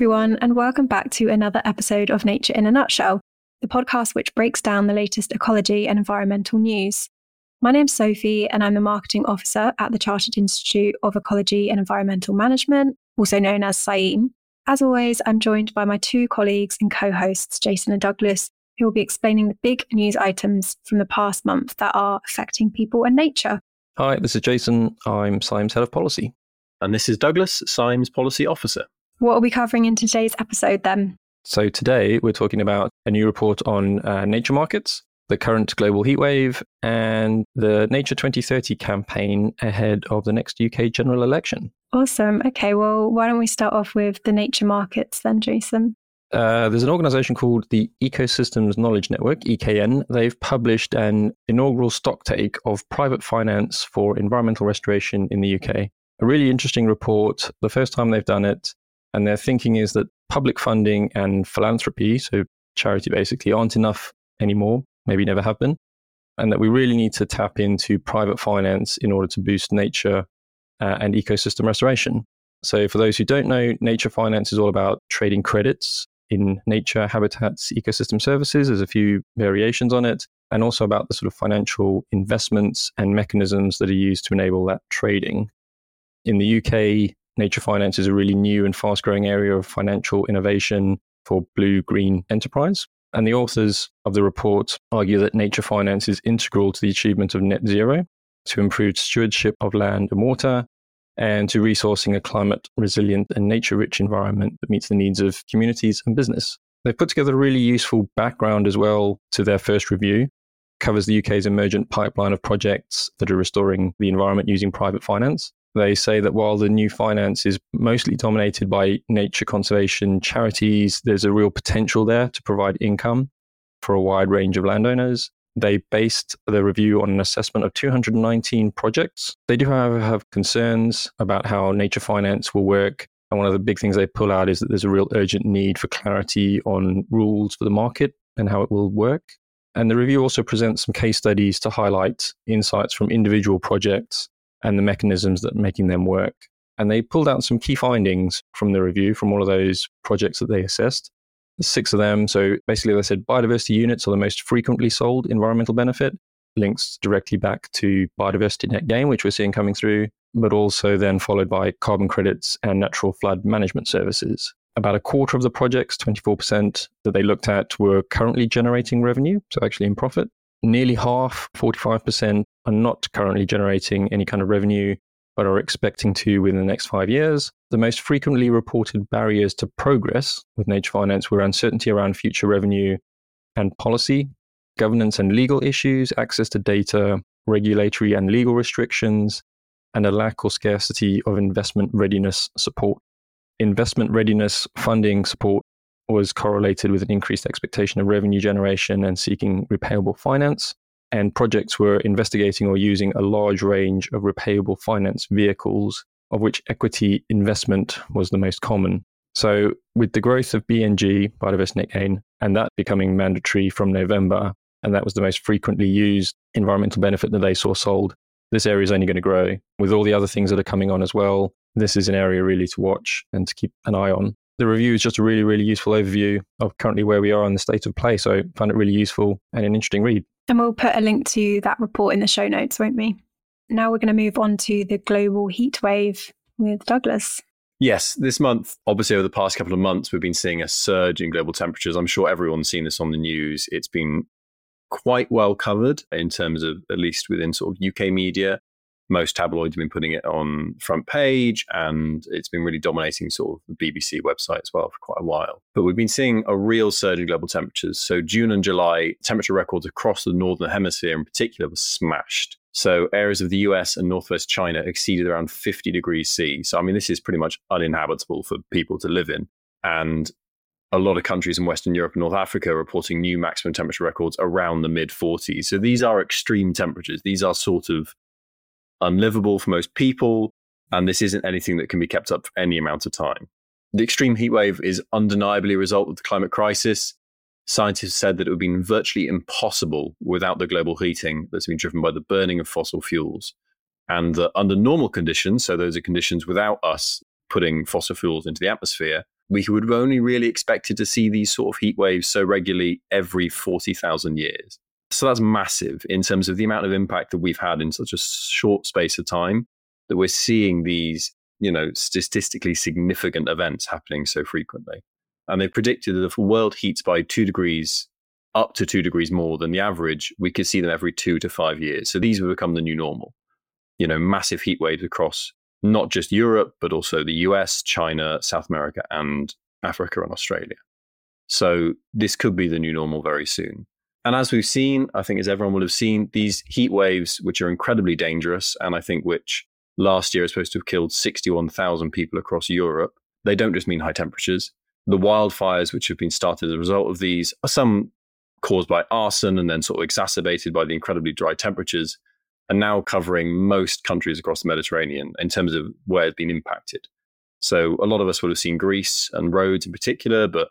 everyone, and welcome back to another episode of Nature in a Nutshell, the podcast which breaks down the latest ecology and environmental news. My name's Sophie, and I'm the marketing officer at the Chartered Institute of Ecology and Environmental Management, also known as CIEEM. As always, I'm joined by my two colleagues and co hosts, Jason and Douglas, who will be explaining the big news items from the past month that are affecting people and nature. Hi, this is Jason. I'm CIEEM's head of policy. And this is Douglas, CIEEM's policy officer. What are we covering in today's episode then? So, today we're talking about a new report on uh, nature markets, the current global heatwave, and the Nature 2030 campaign ahead of the next UK general election. Awesome. Okay, well, why don't we start off with the nature markets then, Jason? Uh, there's an organization called the Ecosystems Knowledge Network, EKN. They've published an inaugural stocktake of private finance for environmental restoration in the UK. A really interesting report, the first time they've done it. And their thinking is that public funding and philanthropy, so charity basically, aren't enough anymore, maybe never have been. And that we really need to tap into private finance in order to boost nature uh, and ecosystem restoration. So, for those who don't know, nature finance is all about trading credits in nature, habitats, ecosystem services. There's a few variations on it, and also about the sort of financial investments and mechanisms that are used to enable that trading. In the UK, nature finance is a really new and fast growing area of financial innovation for blue green enterprise. And the authors of the report argue that nature finance is integral to the achievement of net zero, to improved stewardship of land and water, and to resourcing a climate resilient and nature rich environment that meets the needs of communities and business. They've put together a really useful background as well to their first review. Covers the UK's emergent pipeline of projects that are restoring the environment using private finance. They say that while the new finance is mostly dominated by nature conservation charities, there's a real potential there to provide income for a wide range of landowners. They based the review on an assessment of 219 projects. They do, however, have concerns about how nature finance will work. And one of the big things they pull out is that there's a real urgent need for clarity on rules for the market and how it will work. And the review also presents some case studies to highlight insights from individual projects and the mechanisms that making them work. And they pulled out some key findings from the review from all of those projects that they assessed six of them. So basically, they said biodiversity units are the most frequently sold environmental benefit, links directly back to biodiversity net gain, which we're seeing coming through, but also then followed by carbon credits and natural flood management services. About a quarter of the projects, 24%, that they looked at were currently generating revenue, so actually in profit. Nearly half, 45%, are not currently generating any kind of revenue, but are expecting to within the next five years. The most frequently reported barriers to progress with nature finance were uncertainty around future revenue and policy, governance and legal issues, access to data, regulatory and legal restrictions, and a lack or scarcity of investment readiness support. Investment readiness funding support was correlated with an increased expectation of revenue generation and seeking repayable finance and projects were investigating or using a large range of repayable finance vehicles, of which equity investment was the most common. So, with the growth of BNG, biodiversity gain, and that becoming mandatory from November, and that was the most frequently used environmental benefit that they saw sold, this area is only going to grow. With all the other things that are coming on as well, this is an area really to watch and to keep an eye on. The review is just a really, really useful overview of currently where we are in the state of play. So I find it really useful and an interesting read. And we'll put a link to that report in the show notes, won't we? Now we're going to move on to the global heat wave with Douglas. Yes, this month, obviously, over the past couple of months, we've been seeing a surge in global temperatures. I'm sure everyone's seen this on the news. It's been quite well covered in terms of, at least within sort of UK media most tabloids have been putting it on front page and it's been really dominating sort of the BBC website as well for quite a while. But we've been seeing a real surge in global temperatures. So June and July, temperature records across the northern hemisphere in particular were smashed. So areas of the US and northwest China exceeded around 50 degrees C. So I mean this is pretty much uninhabitable for people to live in. And a lot of countries in Western Europe and North Africa are reporting new maximum temperature records around the mid 40s. So these are extreme temperatures. These are sort of unlivable for most people, and this isn't anything that can be kept up for any amount of time. The extreme heat wave is undeniably a result of the climate crisis. Scientists said that it would have been virtually impossible without the global heating that's been driven by the burning of fossil fuels. And that under normal conditions, so those are conditions without us putting fossil fuels into the atmosphere, we would have only really expected to see these sort of heat waves so regularly every 40,000 years. So that's massive in terms of the amount of impact that we've had in such a short space of time that we're seeing these, you know, statistically significant events happening so frequently. And they've predicted that if the world heats by two degrees up to two degrees more than the average, we could see them every two to five years. So these will become the new normal. You know, massive heat waves across not just Europe, but also the US, China, South America, and Africa and Australia. So this could be the new normal very soon. And as we've seen, I think as everyone will have seen, these heat waves, which are incredibly dangerous, and I think which last year are supposed to have killed 61,000 people across Europe, they don't just mean high temperatures. The wildfires, which have been started as a result of these, are some caused by arson and then sort of exacerbated by the incredibly dry temperatures, and now covering most countries across the Mediterranean in terms of where it's been impacted. So a lot of us would have seen Greece and Rhodes in particular, but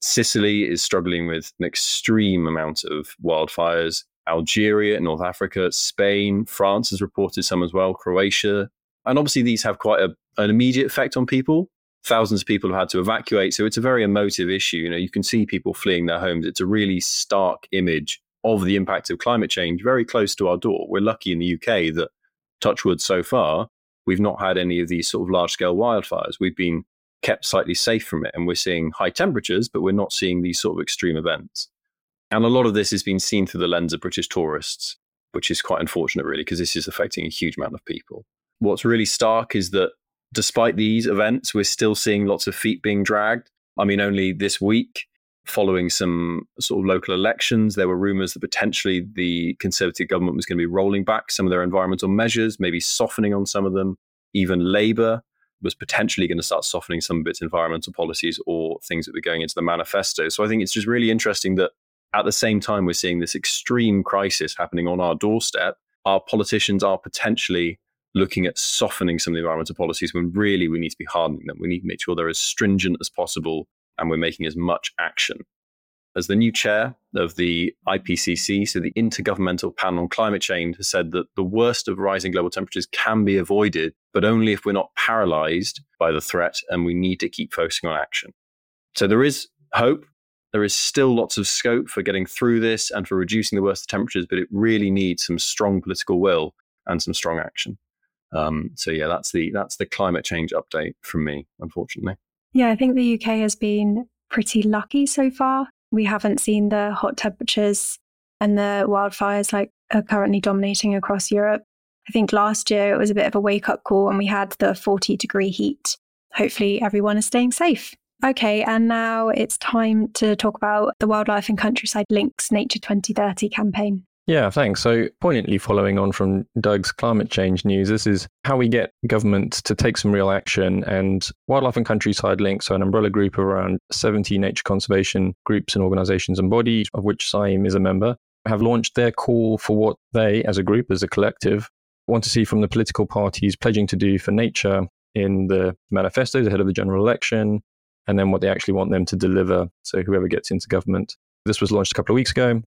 Sicily is struggling with an extreme amount of wildfires. Algeria, North Africa, Spain, France has reported some as well, Croatia. And obviously, these have quite a, an immediate effect on people. Thousands of people have had to evacuate. So it's a very emotive issue. You know, you can see people fleeing their homes. It's a really stark image of the impact of climate change very close to our door. We're lucky in the UK that, touchwood, so far, we've not had any of these sort of large scale wildfires. We've been kept slightly safe from it. And we're seeing high temperatures, but we're not seeing these sort of extreme events. And a lot of this has been seen through the lens of British tourists, which is quite unfortunate, really, because this is affecting a huge amount of people. What's really stark is that despite these events, we're still seeing lots of feet being dragged. I mean, only this week, following some sort of local elections, there were rumors that potentially the Conservative government was going to be rolling back some of their environmental measures, maybe softening on some of them. Even Labour was potentially going to start softening some of its environmental policies or things that were going into the manifesto. So I think it's just really interesting that at the same time we're seeing this extreme crisis happening on our doorstep, our politicians are potentially looking at softening some of the environmental policies when really we need to be hardening them. We need to make sure they're as stringent as possible and we're making as much action as the new chair of the IPCC, so the Intergovernmental Panel on Climate Change, has said that the worst of rising global temperatures can be avoided, but only if we're not paralyzed by the threat and we need to keep focusing on action. So there is hope. There is still lots of scope for getting through this and for reducing the worst of temperatures, but it really needs some strong political will and some strong action. Um, so yeah, that's the that's the climate change update from me, unfortunately. Yeah, I think the UK has been pretty lucky so far we haven't seen the hot temperatures and the wildfires like are currently dominating across Europe. I think last year it was a bit of a wake up call and we had the 40 degree heat. Hopefully, everyone is staying safe. Okay, and now it's time to talk about the Wildlife and Countryside Links Nature 2030 campaign. Yeah, thanks. So, poignantly following on from Doug's climate change news, this is how we get government to take some real action. And Wildlife and Countryside Link, so an umbrella group of around 70 nature conservation groups and organizations and bodies, of which CIEEM is a member, have launched their call for what they, as a group, as a collective, want to see from the political parties pledging to do for nature in the manifestos ahead of the general election, and then what they actually want them to deliver. So, whoever gets into government. This was launched a couple of weeks ago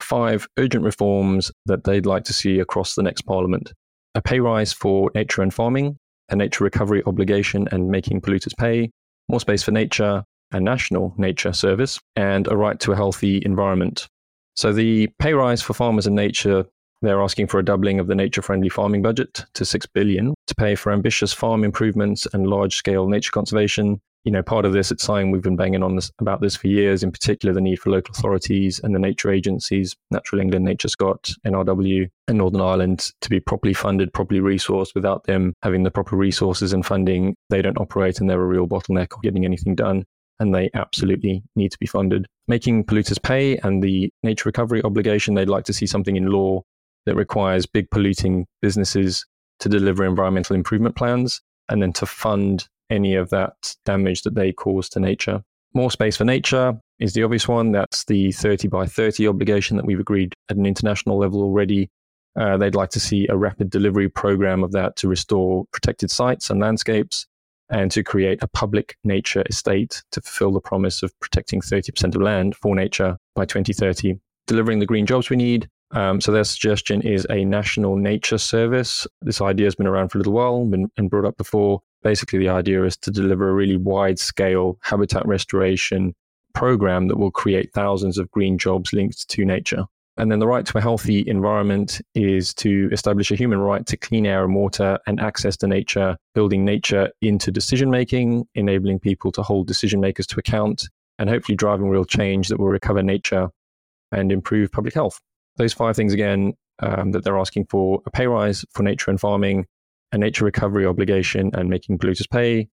five urgent reforms that they'd like to see across the next parliament a pay rise for nature and farming, a nature recovery obligation and making polluters pay, more space for nature, a national nature service, and a right to a healthy environment. So the pay rise for farmers and nature, they're asking for a doubling of the nature friendly farming budget to 6 billion to pay for ambitious farm improvements and large scale nature conservation, you know, part of this at CIEEM, we've been banging on this about this for years, in particular the need for local authorities and the nature agencies, Natural England, Nature Scot, NRW, and Northern Ireland to be properly funded, properly resourced. Without them having the proper resources and funding, they don't operate and they're a real bottleneck of getting anything done. And they absolutely need to be funded. Making polluters pay and the nature recovery obligation, they'd like to see something in law that requires big polluting businesses to deliver environmental improvement plans and then to fund any of that damage that they cause to nature. More space for nature is the obvious one. That's the 30 by 30 obligation that we've agreed at an international level already. Uh, they'd like to see a rapid delivery program of that to restore protected sites and landscapes and to create a public nature estate to fulfill the promise of protecting 30% of land for nature by 2030. Delivering the green jobs we need. Um, so their suggestion is a national nature service. This idea has been around for a little while, been, been brought up before Basically, the idea is to deliver a really wide scale habitat restoration program that will create thousands of green jobs linked to nature. And then the right to a healthy environment is to establish a human right to clean air and water and access to nature, building nature into decision making, enabling people to hold decision makers to account, and hopefully driving real change that will recover nature and improve public health. Those five things again um, that they're asking for a pay rise for nature and farming, a nature recovery obligation and making polluters pay,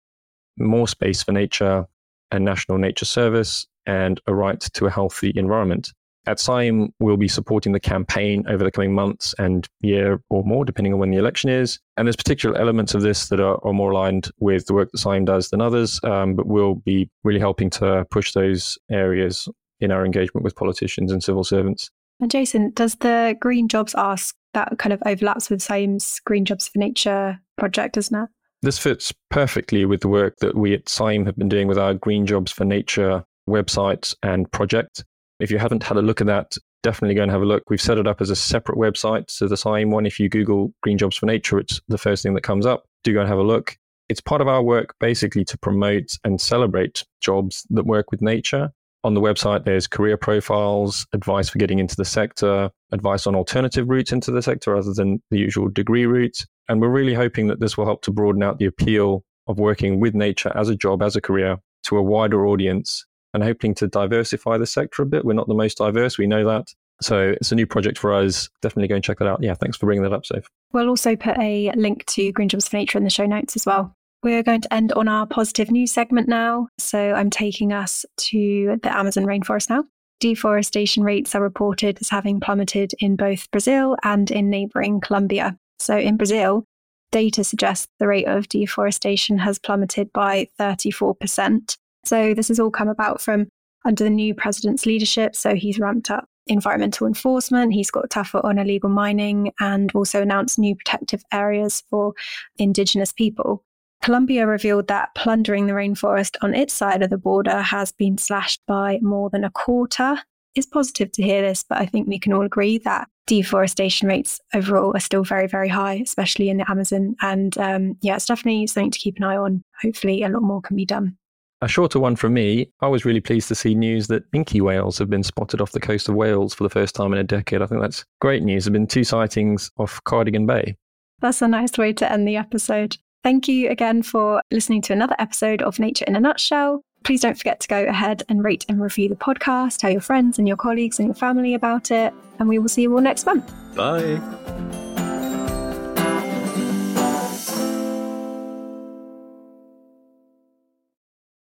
more space for nature, a national nature service, and a right to a healthy environment. At CIEEM, we'll be supporting the campaign over the coming months and year or more, depending on when the election is. And there's particular elements of this that are, are more aligned with the work that CIEEM does than others, um, but we'll be really helping to push those areas in our engagement with politicians and civil servants. And Jason, does the Green Jobs Ask that kind of overlaps with CIEEM's Green Jobs for Nature project, doesn't it? This fits perfectly with the work that we at CIEEM have been doing with our Green Jobs for Nature website and project. If you haven't had a look at that, definitely go and have a look. We've set it up as a separate website to the CIEEM one. If you Google Green Jobs for Nature, it's the first thing that comes up. Do go and have a look. It's part of our work basically to promote and celebrate jobs that work with nature. On the website, there's career profiles, advice for getting into the sector, advice on alternative routes into the sector other than the usual degree routes. And we're really hoping that this will help to broaden out the appeal of working with nature as a job, as a career to a wider audience and hoping to diversify the sector a bit. We're not the most diverse, we know that. So it's a new project for us. Definitely go and check that out. Yeah, thanks for bringing that up, Soph. We'll also put a link to Green Jobs for Nature in the show notes as well. We're going to end on our positive news segment now. So I'm taking us to the Amazon rainforest now. Deforestation rates are reported as having plummeted in both Brazil and in neighboring Colombia. So in Brazil, data suggests the rate of deforestation has plummeted by 34%. So this has all come about from under the new president's leadership. So he's ramped up environmental enforcement, he's got tougher on illegal mining, and also announced new protective areas for indigenous people. Colombia revealed that plundering the rainforest on its side of the border has been slashed by more than a quarter. It's positive to hear this, but I think we can all agree that deforestation rates overall are still very, very high, especially in the Amazon. And um, yeah, it's definitely something to keep an eye on. Hopefully, a lot more can be done. A shorter one from me. I was really pleased to see news that Minke whales have been spotted off the coast of Wales for the first time in a decade. I think that's great news. There have been two sightings off Cardigan Bay. That's a nice way to end the episode. Thank you again for listening to another episode of Nature in a Nutshell. Please don't forget to go ahead and rate and review the podcast, tell your friends and your colleagues and your family about it, and we will see you all next month. Bye.